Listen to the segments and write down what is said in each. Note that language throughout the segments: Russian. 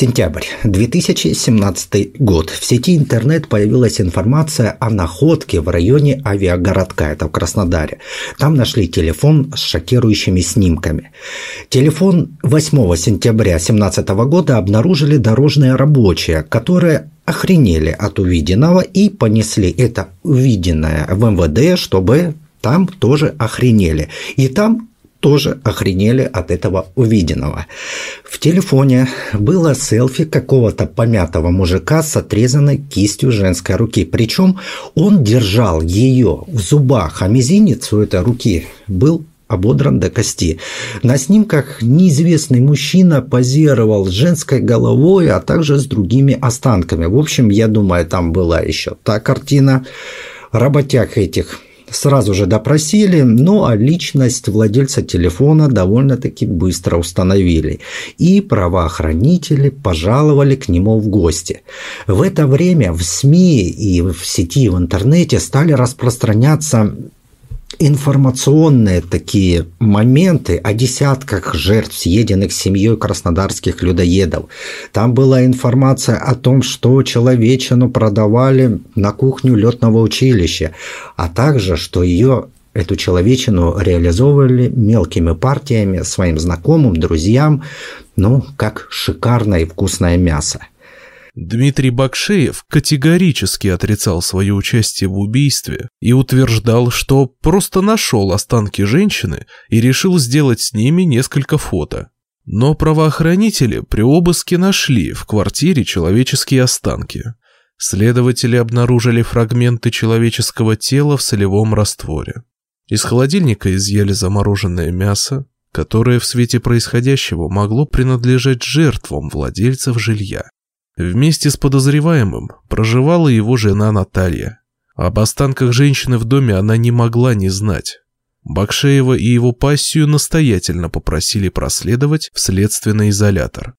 Сентябрь 2017 год. В сети интернет появилась информация о находке в районе авиагородка, это в Краснодаре. Там нашли телефон с шокирующими снимками. Телефон 8 сентября 2017 года обнаружили дорожные рабочие, которые охренели от увиденного и понесли это увиденное в МВД, чтобы там тоже охренели. И там тоже охренели от этого увиденного. В телефоне было селфи какого-то помятого мужика с отрезанной кистью женской руки. Причем он держал ее в зубах, а мизинец у этой руки был ободран до кости. На снимках неизвестный мужчина позировал с женской головой, а также с другими останками. В общем, я думаю, там была еще та картина. Работяг этих сразу же допросили, ну а личность владельца телефона довольно-таки быстро установили. И правоохранители пожаловали к нему в гости. В это время в СМИ и в сети, в интернете стали распространяться информационные такие моменты о десятках жертв, съеденных семьей краснодарских людоедов. Там была информация о том, что человечину продавали на кухню летного училища, а также, что ее эту человечину реализовывали мелкими партиями своим знакомым, друзьям, ну, как шикарное и вкусное мясо. Дмитрий Бакшеев категорически отрицал свое участие в убийстве и утверждал, что просто нашел останки женщины и решил сделать с ними несколько фото. Но правоохранители при обыске нашли в квартире человеческие останки. Следователи обнаружили фрагменты человеческого тела в солевом растворе. Из холодильника изъяли замороженное мясо, которое в свете происходящего могло принадлежать жертвам владельцев жилья. Вместе с подозреваемым проживала его жена Наталья. Об останках женщины в доме она не могла не знать. Бакшеева и его пассию настоятельно попросили проследовать в следственный изолятор.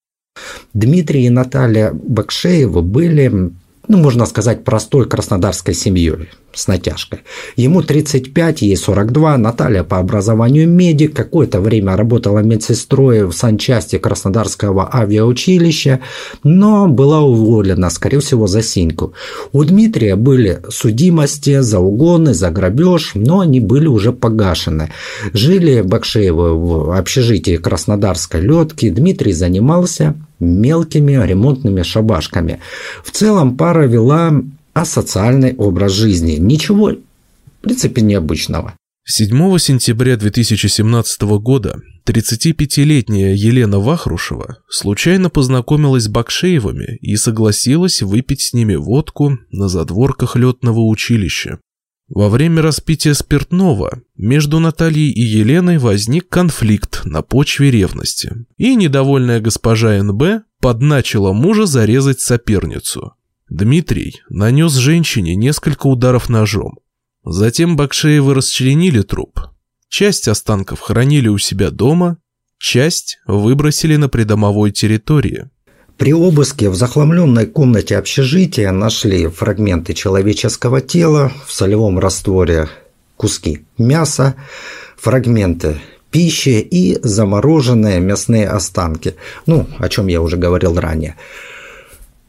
Дмитрий и Наталья Бакшеева были ну, можно сказать, простой краснодарской семьей с натяжкой. Ему 35, ей 42, Наталья по образованию медик, какое-то время работала медсестрой в санчасти Краснодарского авиаучилища, но была уволена, скорее всего, за синьку. У Дмитрия были судимости за угоны, за грабеж, но они были уже погашены. Жили Бакшеевы в общежитии Краснодарской летки, Дмитрий занимался мелкими ремонтными шабашками. В целом пара вела асоциальный образ жизни. Ничего, в принципе, необычного. 7 сентября 2017 года 35-летняя Елена Вахрушева случайно познакомилась с Бакшеевыми и согласилась выпить с ними водку на задворках летного училища. Во время распития спиртного между Натальей и Еленой возник конфликт на почве ревности, и недовольная госпожа НБ подначила мужа зарезать соперницу. Дмитрий нанес женщине несколько ударов ножом. Затем Бакшеевы расчленили труп. Часть останков хранили у себя дома, часть выбросили на придомовой территории. При обыске в захламленной комнате общежития нашли фрагменты человеческого тела в солевом растворе, куски мяса, фрагменты пищи и замороженные мясные останки. Ну, о чем я уже говорил ранее.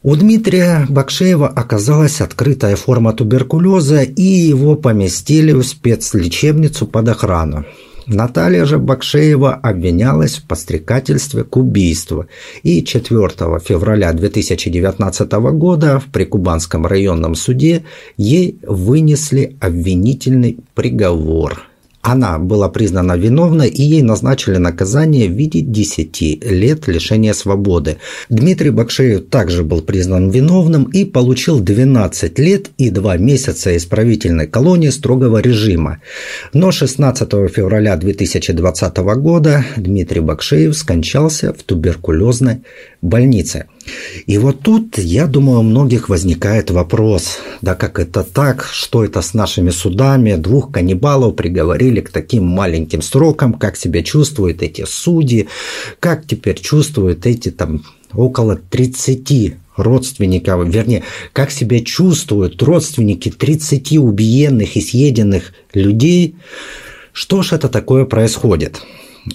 У Дмитрия Бакшеева оказалась открытая форма туберкулеза, и его поместили в спецлечебницу под охрану. Наталья же Бакшеева обвинялась в подстрекательстве к убийству, и 4 февраля 2019 года в Прикубанском районном суде ей вынесли обвинительный приговор – она была признана виновной и ей назначили наказание в виде 10 лет лишения свободы. Дмитрий Бакшеев также был признан виновным и получил 12 лет и 2 месяца исправительной колонии строгого режима. Но 16 февраля 2020 года Дмитрий Бакшеев скончался в туберкулезной больнице. И вот тут, я думаю, у многих возникает вопрос, да как это так, что это с нашими судами, двух каннибалов приговорили к таким маленьким срокам, как себя чувствуют эти судьи, как теперь чувствуют эти там около 30 родственников, вернее, как себя чувствуют родственники 30 убиенных и съеденных людей. Что ж это такое происходит?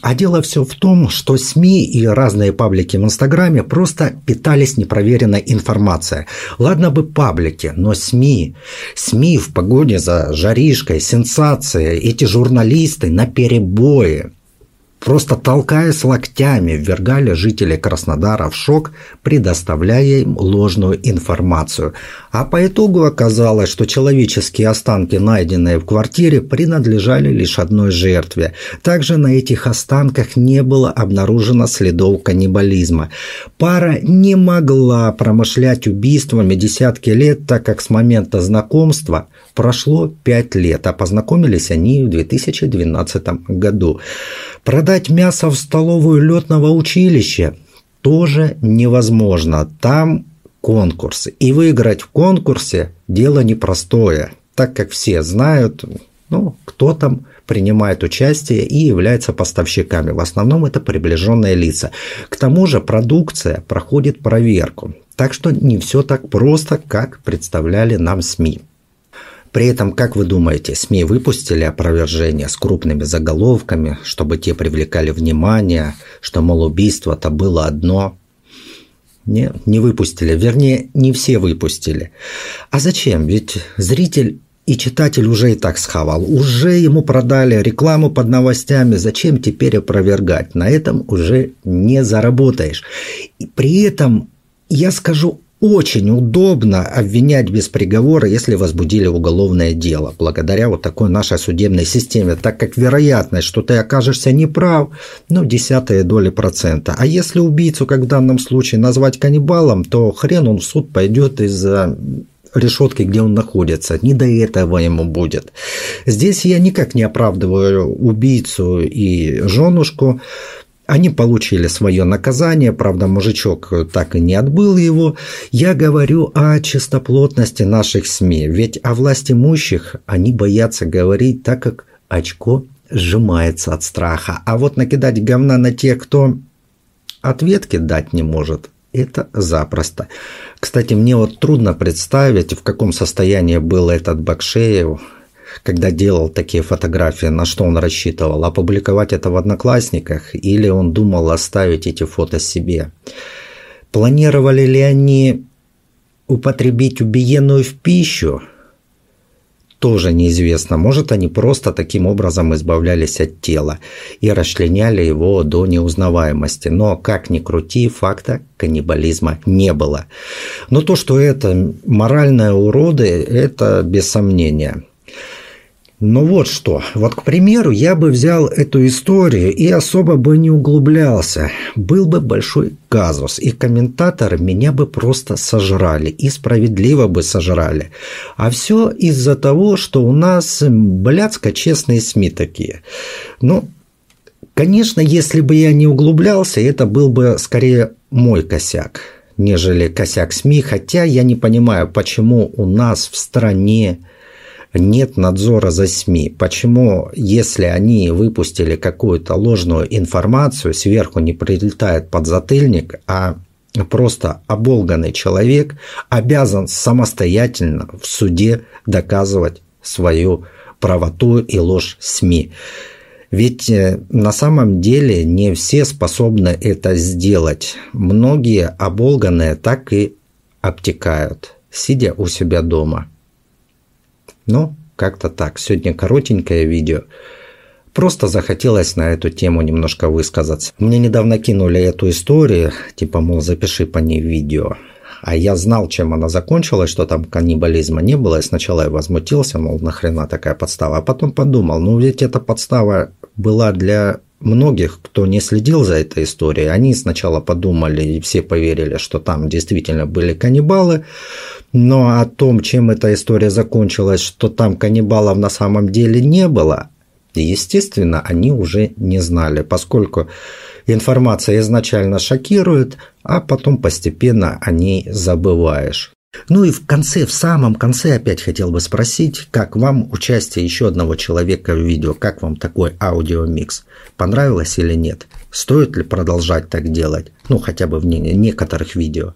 А дело все в том, что СМИ и разные паблики в Инстаграме просто питались непроверенной информацией. Ладно бы паблики, но СМИ, СМИ в погоне за жаришкой, сенсацией, эти журналисты на перебои просто толкаясь локтями, ввергали жителей Краснодара в шок, предоставляя им ложную информацию. А по итогу оказалось, что человеческие останки, найденные в квартире, принадлежали лишь одной жертве. Также на этих останках не было обнаружено следов каннибализма. Пара не могла промышлять убийствами десятки лет, так как с момента знакомства прошло пять лет, а познакомились они в 2012 году. Продать мясо в столовую летного училища тоже невозможно. Там конкурс. И выиграть в конкурсе дело непростое, так как все знают, ну, кто там принимает участие и является поставщиками. В основном это приближенные лица. К тому же продукция проходит проверку. Так что не все так просто, как представляли нам СМИ. При этом, как вы думаете, СМИ выпустили опровержение с крупными заголовками, чтобы те привлекали внимание, что, мол, убийство-то было одно? Не, не выпустили. Вернее, не все выпустили. А зачем? Ведь зритель и читатель уже и так схавал. Уже ему продали рекламу под новостями. Зачем теперь опровергать? На этом уже не заработаешь. И при этом я скажу очень удобно обвинять без приговора, если возбудили уголовное дело, благодаря вот такой нашей судебной системе, так как вероятность, что ты окажешься неправ, ну, десятая доля процента. А если убийцу, как в данном случае, назвать каннибалом, то хрен он в суд пойдет из-за решетки, где он находится. Не до этого ему будет. Здесь я никак не оправдываю убийцу и женушку. Они получили свое наказание, правда, мужичок так и не отбыл его. Я говорю о чистоплотности наших СМИ, ведь о власть имущих они боятся говорить, так как очко сжимается от страха. А вот накидать говна на тех, кто ответки дать не может, это запросто. Кстати, мне вот трудно представить, в каком состоянии был этот Бакшеев, когда делал такие фотографии, на что он рассчитывал? Опубликовать это в Одноклассниках или он думал оставить эти фото себе? Планировали ли они употребить убиенную в пищу? Тоже неизвестно. Может, они просто таким образом избавлялись от тела и расчленяли его до неузнаваемости. Но, как ни крути, факта каннибализма не было. Но то, что это моральные уроды, это без сомнения. Ну вот что, вот, к примеру, я бы взял эту историю и особо бы не углублялся. Был бы большой казус, и комментаторы меня бы просто сожрали, и справедливо бы сожрали. А все из-за того, что у нас блядско честные СМИ такие. Ну, конечно, если бы я не углублялся, это был бы скорее мой косяк нежели косяк СМИ, хотя я не понимаю, почему у нас в стране нет надзора за СМИ. Почему, если они выпустили какую-то ложную информацию, сверху не прилетает подзатыльник, а просто оболганный человек обязан самостоятельно в суде доказывать свою правоту и ложь СМИ. Ведь э, на самом деле не все способны это сделать. Многие оболганные так и обтекают, сидя у себя дома. Ну, как-то так. Сегодня коротенькое видео. Просто захотелось на эту тему немножко высказаться. Мне недавно кинули эту историю, типа, мол, запиши по ней видео. А я знал, чем она закончилась, что там каннибализма не было. И сначала я возмутился, мол, нахрена такая подстава. А потом подумал, ну ведь эта подстава была для многих, кто не следил за этой историей. Они сначала подумали и все поверили, что там действительно были каннибалы. Но о том, чем эта история закончилась, что там каннибалов на самом деле не было, естественно, они уже не знали, поскольку информация изначально шокирует, а потом постепенно о ней забываешь. Ну и в конце, в самом конце опять хотел бы спросить, как вам участие еще одного человека в видео, как вам такой аудиомикс? Понравилось или нет? Стоит ли продолжать так делать? Ну, хотя бы в некоторых видео.